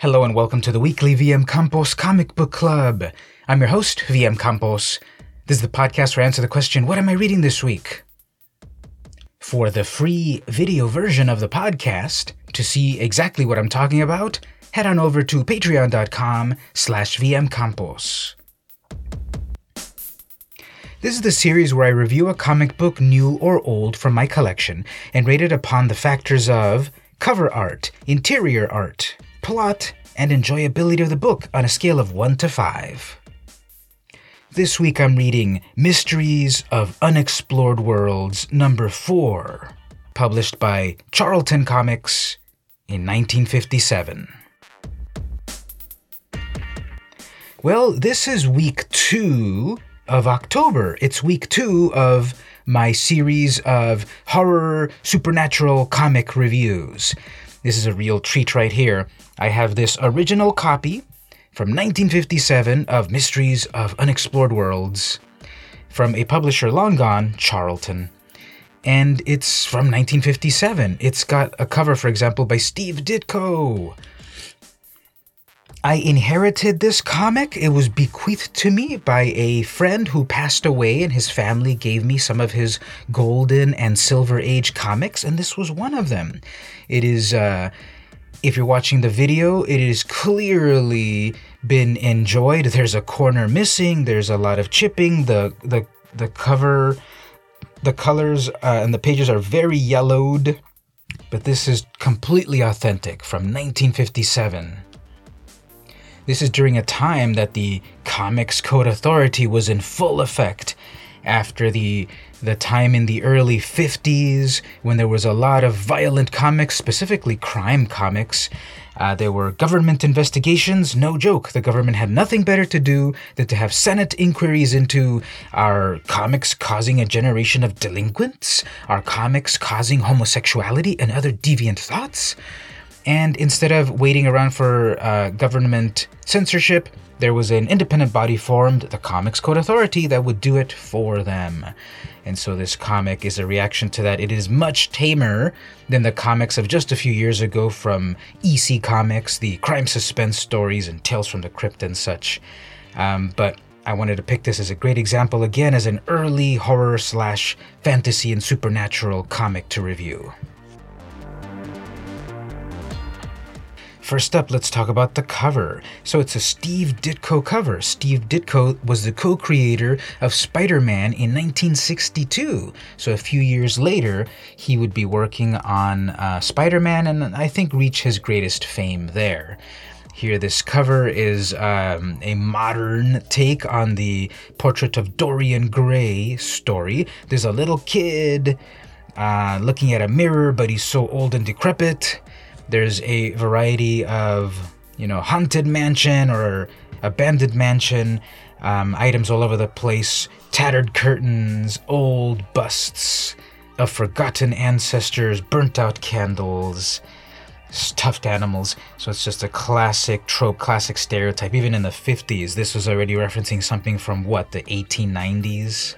Hello and welcome to the weekly VM Campos Comic Book Club. I'm your host, VM Campos. This is the podcast where I answer the question, What am I reading this week? For the free video version of the podcast, to see exactly what I'm talking about, head on over to patreon.com slash vmcampos. This is the series where I review a comic book, new or old, from my collection and rate it upon the factors of cover art, interior art, plot, and enjoyability of the book on a scale of 1 to 5. This week I'm reading Mysteries of Unexplored Worlds number 4, published by Charlton Comics in 1957. Well, this is week 2 of October. It's week 2 of my series of horror supernatural comic reviews. This is a real treat right here. I have this original copy from 1957 of Mysteries of Unexplored Worlds from a publisher long gone, Charlton. And it's from 1957. It's got a cover, for example, by Steve Ditko. I inherited this comic. It was bequeathed to me by a friend who passed away, and his family gave me some of his golden and silver age comics, and this was one of them. It is, uh, if you're watching the video, it is clearly been enjoyed. There's a corner missing. There's a lot of chipping. The the the cover, the colors uh, and the pages are very yellowed, but this is completely authentic from 1957. This is during a time that the Comics Code Authority was in full effect after the the time in the early 50s when there was a lot of violent comics, specifically crime comics. Uh, there were government investigations, no joke. The government had nothing better to do than to have Senate inquiries into our comics causing a generation of delinquents, our comics causing homosexuality and other deviant thoughts. And instead of waiting around for uh, government censorship, there was an independent body formed, the Comics Code Authority, that would do it for them. And so this comic is a reaction to that. It is much tamer than the comics of just a few years ago from EC Comics, the crime suspense stories and Tales from the Crypt and such. Um, but I wanted to pick this as a great example again as an early horror slash fantasy and supernatural comic to review. First up, let's talk about the cover. So it's a Steve Ditko cover. Steve Ditko was the co creator of Spider Man in 1962. So a few years later, he would be working on uh, Spider Man and I think reach his greatest fame there. Here, this cover is um, a modern take on the portrait of Dorian Gray story. There's a little kid uh, looking at a mirror, but he's so old and decrepit. There's a variety of, you know, haunted mansion or abandoned mansion, um, items all over the place, tattered curtains, old busts of forgotten ancestors, burnt out candles, stuffed animals. So it's just a classic trope, classic stereotype. Even in the 50s, this was already referencing something from what, the 1890s?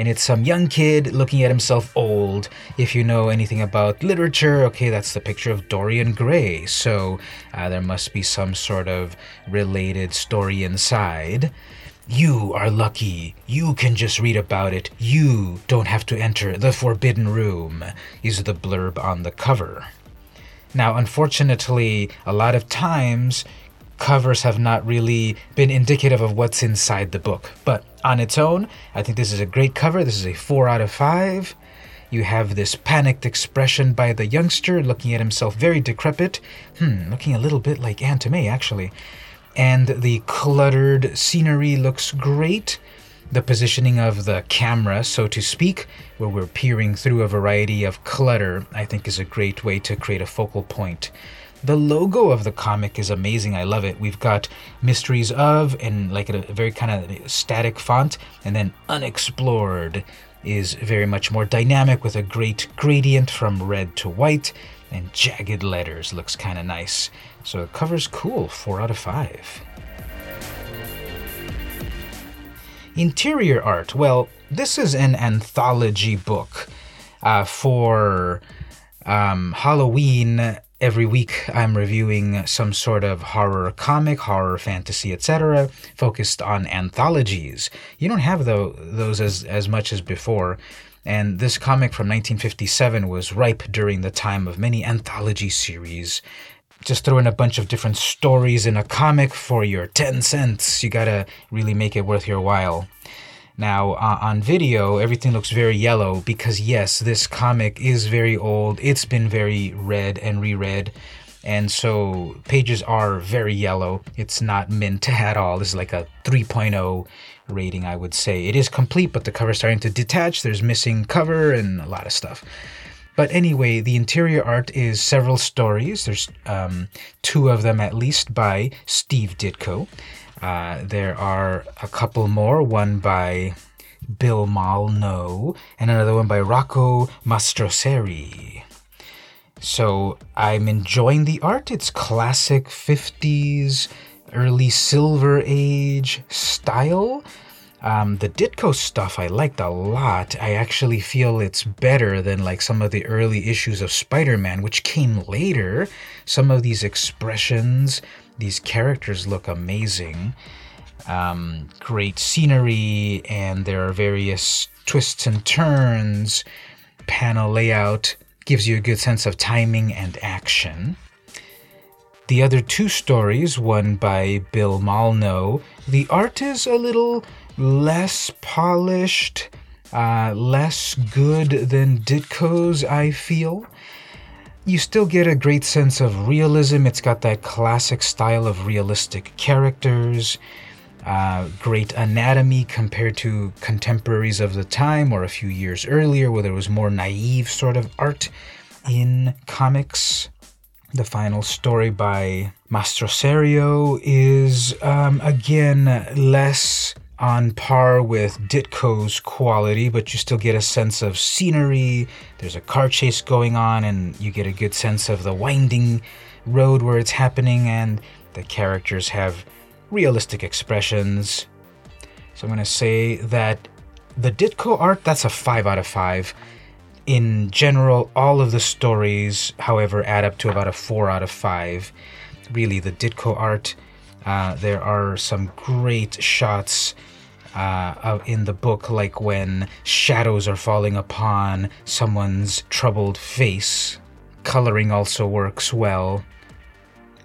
And it's some young kid looking at himself old. If you know anything about literature, okay, that's the picture of Dorian Gray, so uh, there must be some sort of related story inside. You are lucky. You can just read about it. You don't have to enter the forbidden room, is the blurb on the cover. Now, unfortunately, a lot of times covers have not really been indicative of what's inside the book. But on its own, I think this is a great cover. This is a 4 out of 5. You have this panicked expression by the youngster looking at himself very decrepit. Hmm, looking a little bit like Aunt May, actually. And the cluttered scenery looks great. The positioning of the camera, so to speak, where we're peering through a variety of clutter, I think is a great way to create a focal point. The logo of the comic is amazing. I love it. We've got Mysteries of, and like a, very kind of static font, and then Unexplored is very much more dynamic with a great gradient from red to white, and jagged letters looks kind of nice. So the cover's cool, 4 out of 5. Interior art. Well, this is an anthology book uh, for um, Halloween every week I'm reviewing some sort of horror comic, horror fantasy, etc., focused on anthologies. You don't have the, those as, as much as before. And this comic from 1957 was ripe during the time of many anthology series. Just throw in a bunch of different stories in a comic for your 10 cents. You gotta really make it worth your while. Now, uh, on video, everything looks very yellow because, yes, this comic is very old. It's been very read and reread. And so pages are very yellow. It's not mint at all. This is like a 3.0 rating, I would say. It is complete, but the cover's starting to detach. There's missing cover and a lot of stuff. But anyway, the interior art is several stories. There's um, two of them at least by Steve Ditko. Uh, there are a couple more, one by Bill Molno and another one by Rocco Mastroserio. So I'm enjoying the art. It's classic 50s, early Silver Age style. Um, the Ditko stuff I liked a lot. I actually feel it's better than like some of the early issues of Spider Man, which came later. Some of these expressions, these characters look amazing. Um, great scenery, and there are various twists and turns. Panel layout gives you a good sense of timing and action. The other two stories, one by Bill Molno, the art is a little less polished, uh, less good than Ditko's, I feel you still get a great sense of realism. It's got that classic style of realistic characters, uh, great anatomy compared to contemporaries of the time or a few years earlier, where there was more naive sort of art in comics. The final story by Mastroserio is, um, again, less on par with Ditko's quality, but you still get a sense of scenery. There's a car chase going on, and you get a good sense of the winding road where it's happening, and the characters have realistic expressions. So I'm going to say that the Ditko art, that's a 5 out of 5. In general, all of the stories, however, add up to about a 4 out of 5. Really, the Ditko art, uh, there are some great shots uh, in the book, like when shadows are falling upon someone's troubled face. Coloring also works well.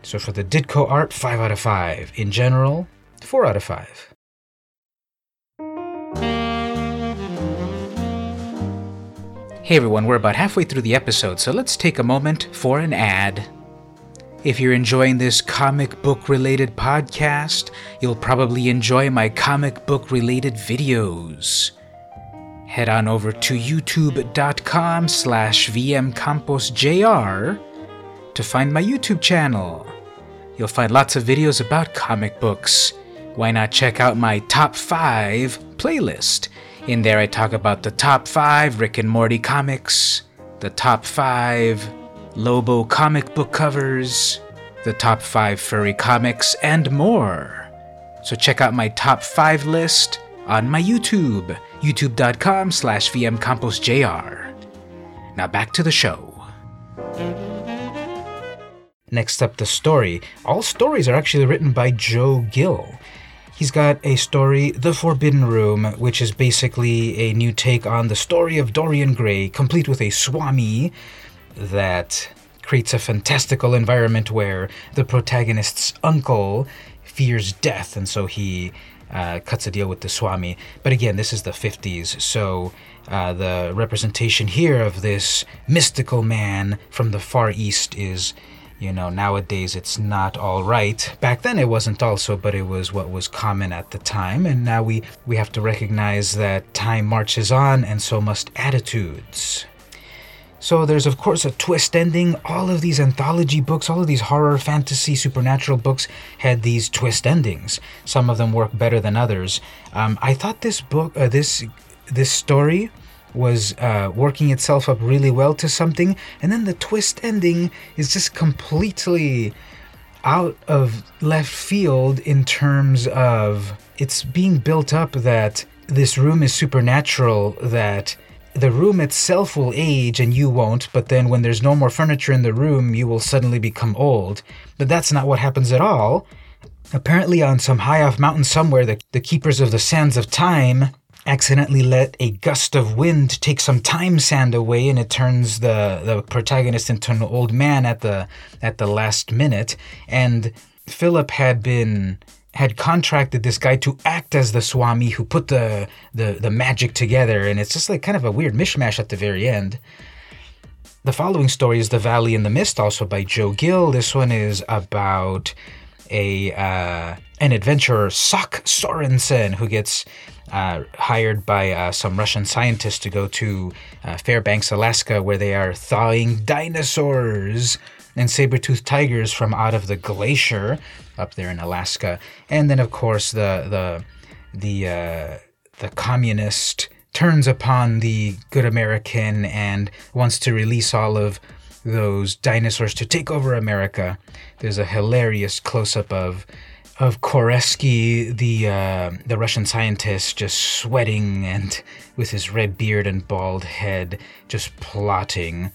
So for the Ditko art, 5 out of 5. In general, 4 out of 5. Hey everyone, we're about halfway through the episode, so let's take a moment for an ad. If you're enjoying this comic book related podcast, you'll probably enjoy my comic book related videos. Head on over to youtube.com slash vmcamposjr to find my YouTube channel. You'll find lots of videos about comic books. Why not check out my top 5 playlist? In there, I talk about the top 5 Rick and Morty comics, the top 5 Lobo comic book covers, the top 5 furry comics, and more. So check out my top 5 list on my YouTube, youtube.com slash vmcamposjr. Now back to the show. Next up, the story. All stories are actually written by Joe Gill. He's got a story, The Forbidden Room, which is basically a new take on the story of Dorian Gray, complete with a Swami that creates a fantastical environment where the protagonist's uncle fears death, and so he uh, cuts a deal with the Swami. But again, this is the 50s, so uh, the representation here of this mystical man from the Far East is you know nowadays it's not all right back then it wasn't also but it was what was common at the time and now we we have to recognize that time marches on and so must attitudes so there's of course a twist ending. All of these anthology books all of these horror fantasy supernatural books had these twist endings. Some of them work better than others. Um, i thought this book uh, this this story was uh, working itself up really well to something, and then the twist ending is just completely out of left field in terms of it's being built up that this room is supernatural, that the room itself will age and you won't, but then when there's no more furniture in the room, you will suddenly become old. But that's not what happens at all. Apparently, on some high off mountain somewhere, the, the keepers of the sands of time accidentally let a gust of wind take some time sand away and it turns the, the protagonist into an old man at the at the last minute and Philip had been had contracted this guy to act as the Swami who put the, the the magic together and it's just like kind of a weird mishmash at the very end. The following story is The Valley in the Mist also by Joe Gill. This one is about a uh, an adventurer Sock Sorensen who gets uh, hired by uh, some Russian scientists to go to uh, Fairbanks, Alaska, where they are thawing dinosaurs and saber-toothed tigers from out of the glacier up there in Alaska. And then, of course, the the the uh, the communist turns upon the good American and wants to release all of those dinosaurs to take over America. There's a hilarious close-up of of Koreski, the uh, the Russian scientist, just sweating and with his red beard and bald head, just plotting.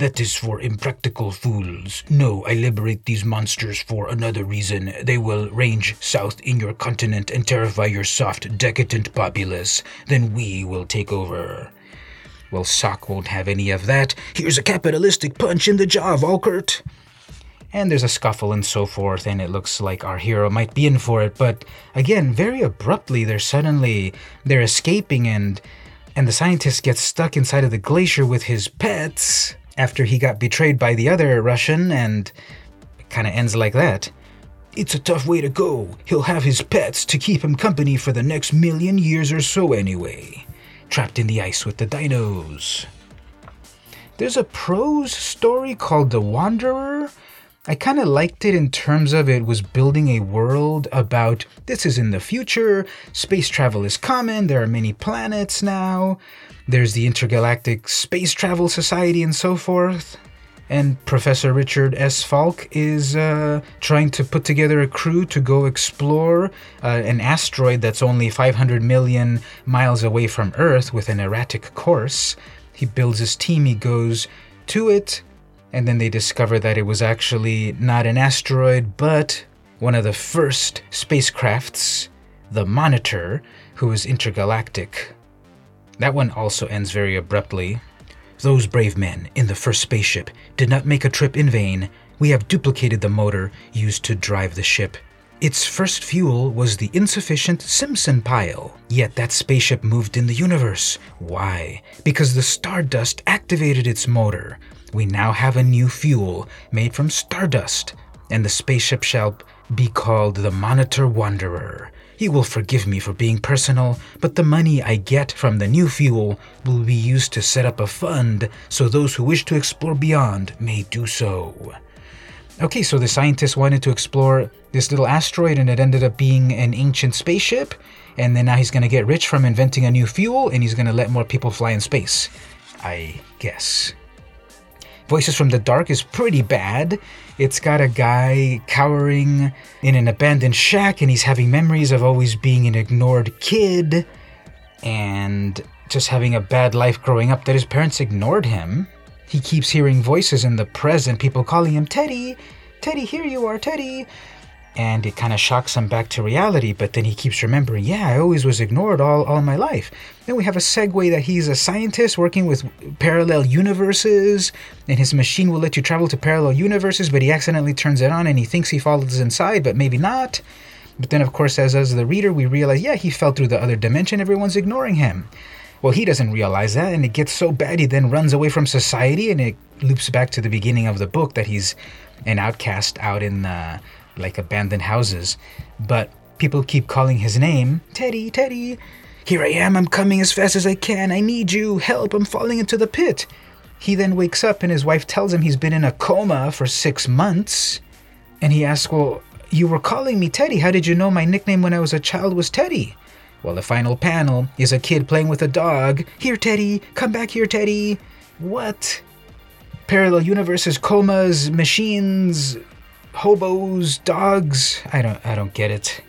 That is for impractical fools. No, I liberate these monsters for another reason. They will range south in your continent and terrify your soft, decadent populace. Then we will take over. Well, Sock won't have any of that. Here's a capitalistic punch in the jaw, Volkert and there's a scuffle and so forth, and it looks like our hero might be in for it. But again, very abruptly, they're suddenly they're escaping, and and the scientist gets stuck inside of the glacier with his pets after he got betrayed by the other Russian, and it kind of ends like that. It's a tough way to go. He'll have his pets to keep him company for the next million years or so, anyway. Trapped in the ice with the dinos. There's a prose story called The Wanderer I kind of liked it in terms of it was building a world about this is in the future, space travel is common, there are many planets now, there's the Intergalactic Space Travel Society and so forth. And Professor Richard S. Falk is uh, trying to put together a crew to go explore uh, an asteroid that's only 500 million miles away from Earth with an erratic course. He builds his team, he goes to it, and then they discover that it was actually not an asteroid, but one of the first spacecrafts, the Monitor, who was intergalactic. That one also ends very abruptly. Those brave men in the first spaceship did not make a trip in vain. We have duplicated the motor used to drive the ship. Its first fuel was the insufficient Simpson pile. Yet that spaceship moved in the universe. Why? Because the stardust activated its motor. We now have a new fuel made from stardust, and the spaceship shall be called the Monitor Wanderer. You will forgive me for being personal, but the money I get from the new fuel will be used to set up a fund so those who wish to explore beyond may do so. Okay, so the scientists wanted to explore this little asteroid and it ended up being an ancient spaceship, and then now he's to get rich from inventing a new fuel and he's to let more people fly in space. I guess. Voices from the Dark is pretty bad. It's got a guy cowering in an abandoned shack and he's having memories of always being an ignored kid and just having a bad life growing up that his parents ignored him. He keeps hearing voices in the present, people calling him Teddy, Teddy, here you are, Teddy and it kind of shocks him back to reality. But then he keeps remembering, yeah, I always was ignored all, all my life. Then we have a segue that he's a scientist working with parallel universes, and his machine will let you travel to parallel universes, but he accidentally turns it on and he thinks he falls inside, but maybe not. But then, of course, as, as the reader, we realize, yeah, he fell through the other dimension, everyone's ignoring him. Well, he doesn't realize that, and it gets so bad he then runs away from society, and it loops back to the beginning of the book that he's an outcast out in the like abandoned houses. But people keep calling his name Teddy, Teddy. Here I am, I'm coming as fast as I can. I need you. Help, I'm falling into the pit. He then wakes up and his wife tells him he's been in a coma for six months. And he asks, Well, you were calling me Teddy. How did you know my nickname when I was a child was Teddy? Well, the final panel is a kid playing with a dog. Here, Teddy. Come back here, Teddy. What? Parallel universes, comas, machines, hobos, dogs. I don't I don't get it.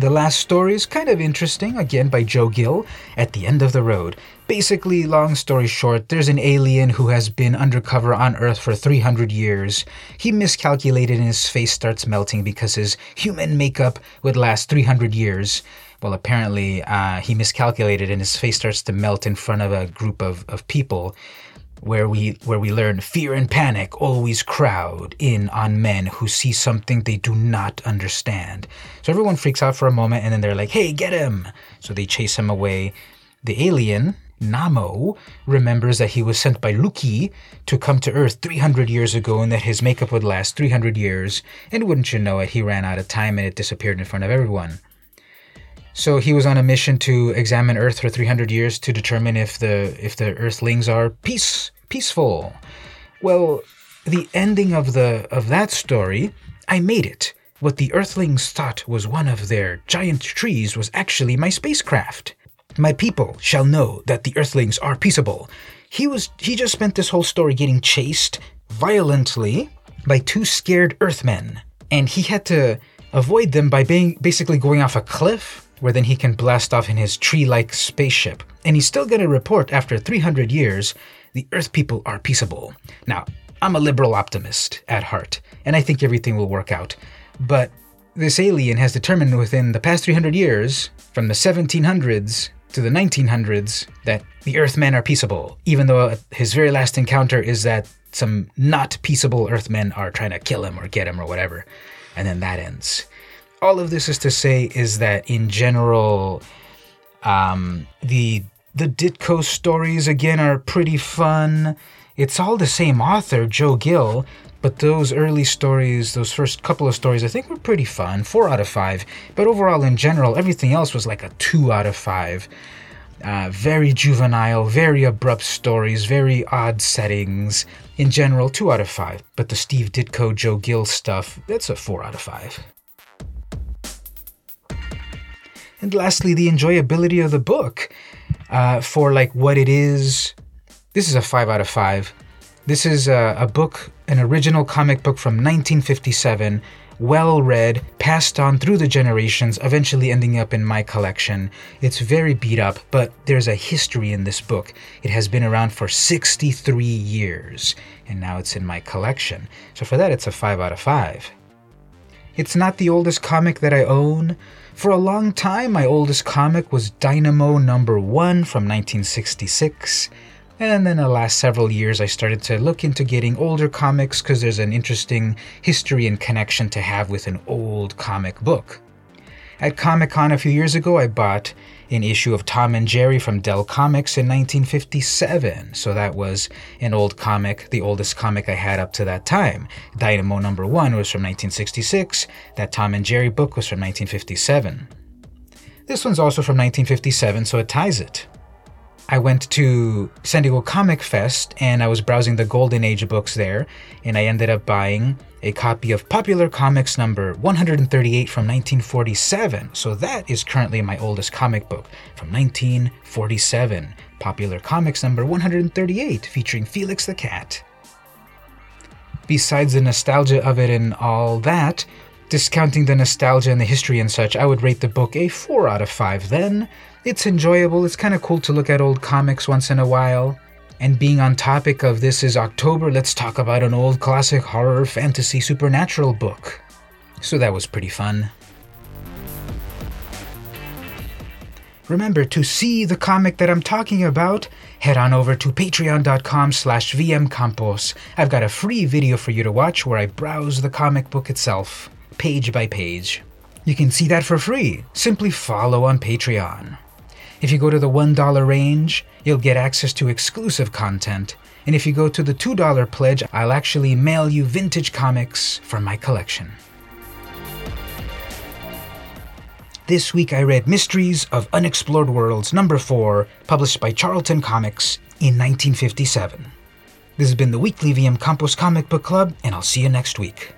The last story is kind of interesting, again by Joe Gill, At the End of the Road. Basically, long story short, there's an alien who has been undercover on Earth for 300 years. He miscalculated and his face starts melting because his human makeup would last 300 years. Well, apparently, uh, he miscalculated and his face starts to melt in front of a group of, of people where we where we learn fear and panic always crowd in on men who see something they do not understand. So everyone freaks out for a moment and then they're like, "Hey, get him." So they chase him away. The alien, Namo, remembers that he was sent by Luki to come to Earth 300 years ago and that his makeup would last 300 years. And wouldn't you know it, he ran out of time and it disappeared in front of everyone. So he was on a mission to examine Earth for 300 years to determine if the if the Earthlings are peace peaceful. Well, the ending of the of that story, I made it. What the Earthlings thought was one of their giant trees was actually my spacecraft. My people shall know that the Earthlings are peaceable. He was he just spent this whole story getting chased violently by two scared Earthmen, and he had to avoid them by being basically going off a cliff where then he can blast off in his tree like spaceship. And he's still to report after 300 years the Earth people are peaceable. Now, I'm a liberal optimist at heart, and I think everything will work out. But this alien has determined within the past 300 years, from the 1700s to the 1900s, that the Earthmen are peaceable, even though his very last encounter is that some not peaceable Earthmen are trying to kill him or get him or whatever. And then that ends all of this is to say is that in general, um, the the Ditko stories again are pretty fun. It's all the same author, Joe Gill, but those early stories, those first couple of stories, I think were pretty fun. Four out of five. But overall, in general, everything else was like a two out of five. Uh, very juvenile, very abrupt stories, very odd settings. In general, two out of five. But the Steve Ditko, Joe Gill stuff, that's a four out of five. And lastly, the enjoyability of the book uh, for like what it is. This is a five out of five. This is a, a book, an original comic book from 1957, well read, passed on through the generations, eventually ending up in my collection. It's very beat up, but there's a history in this book. It has been around for 63 years, and now it's in my collection. So for that, it's a 5 out of 5. It's not the oldest comic that I own, for a long time, my oldest comic was Dynamo number 1 from 1966. And then the last several years, I started to look into getting older comics because there's an interesting history and connection to have with an old comic book. At Comic Con a few years ago, I bought an issue of Tom and Jerry from Dell Comics in 1957. So that was an old comic, the oldest comic I had up to that time. Dynamo number 1 was from 1966. That Tom and Jerry book was from 1957. This one's also from 1957, so it ties it. I went to San Diego Comic Fest and I was browsing the Golden Age books there, and I ended up buying a copy of Popular Comics number 138 from 1947. So that is currently my oldest comic book from 1947. Popular Comics number 138 featuring Felix the Cat. Besides the nostalgia of it and all that, discounting the nostalgia and the history and such, I would rate the book a 4 out of 5 then. It's enjoyable, it's kind of cool to look at old comics once in a while. And being on topic of this is October, let's talk about an old classic horror fantasy supernatural book. So that was pretty fun. Remember, to see the comic that I'm talking about, head on over to patreon.com slash vmcampos. I've got a free video for you to watch where I browse the comic book itself, page by page. You can see that for free. Simply follow on Patreon. If you go to the $1 range, you'll get access to exclusive content. And if you go to the $2 pledge, I'll actually mail you vintage comics from my collection. This week I read Mysteries of Unexplored Worlds number 4, published by Charlton Comics in 1957. This has been the weekly VM Campos Comic Book Club, and I'll see you next week.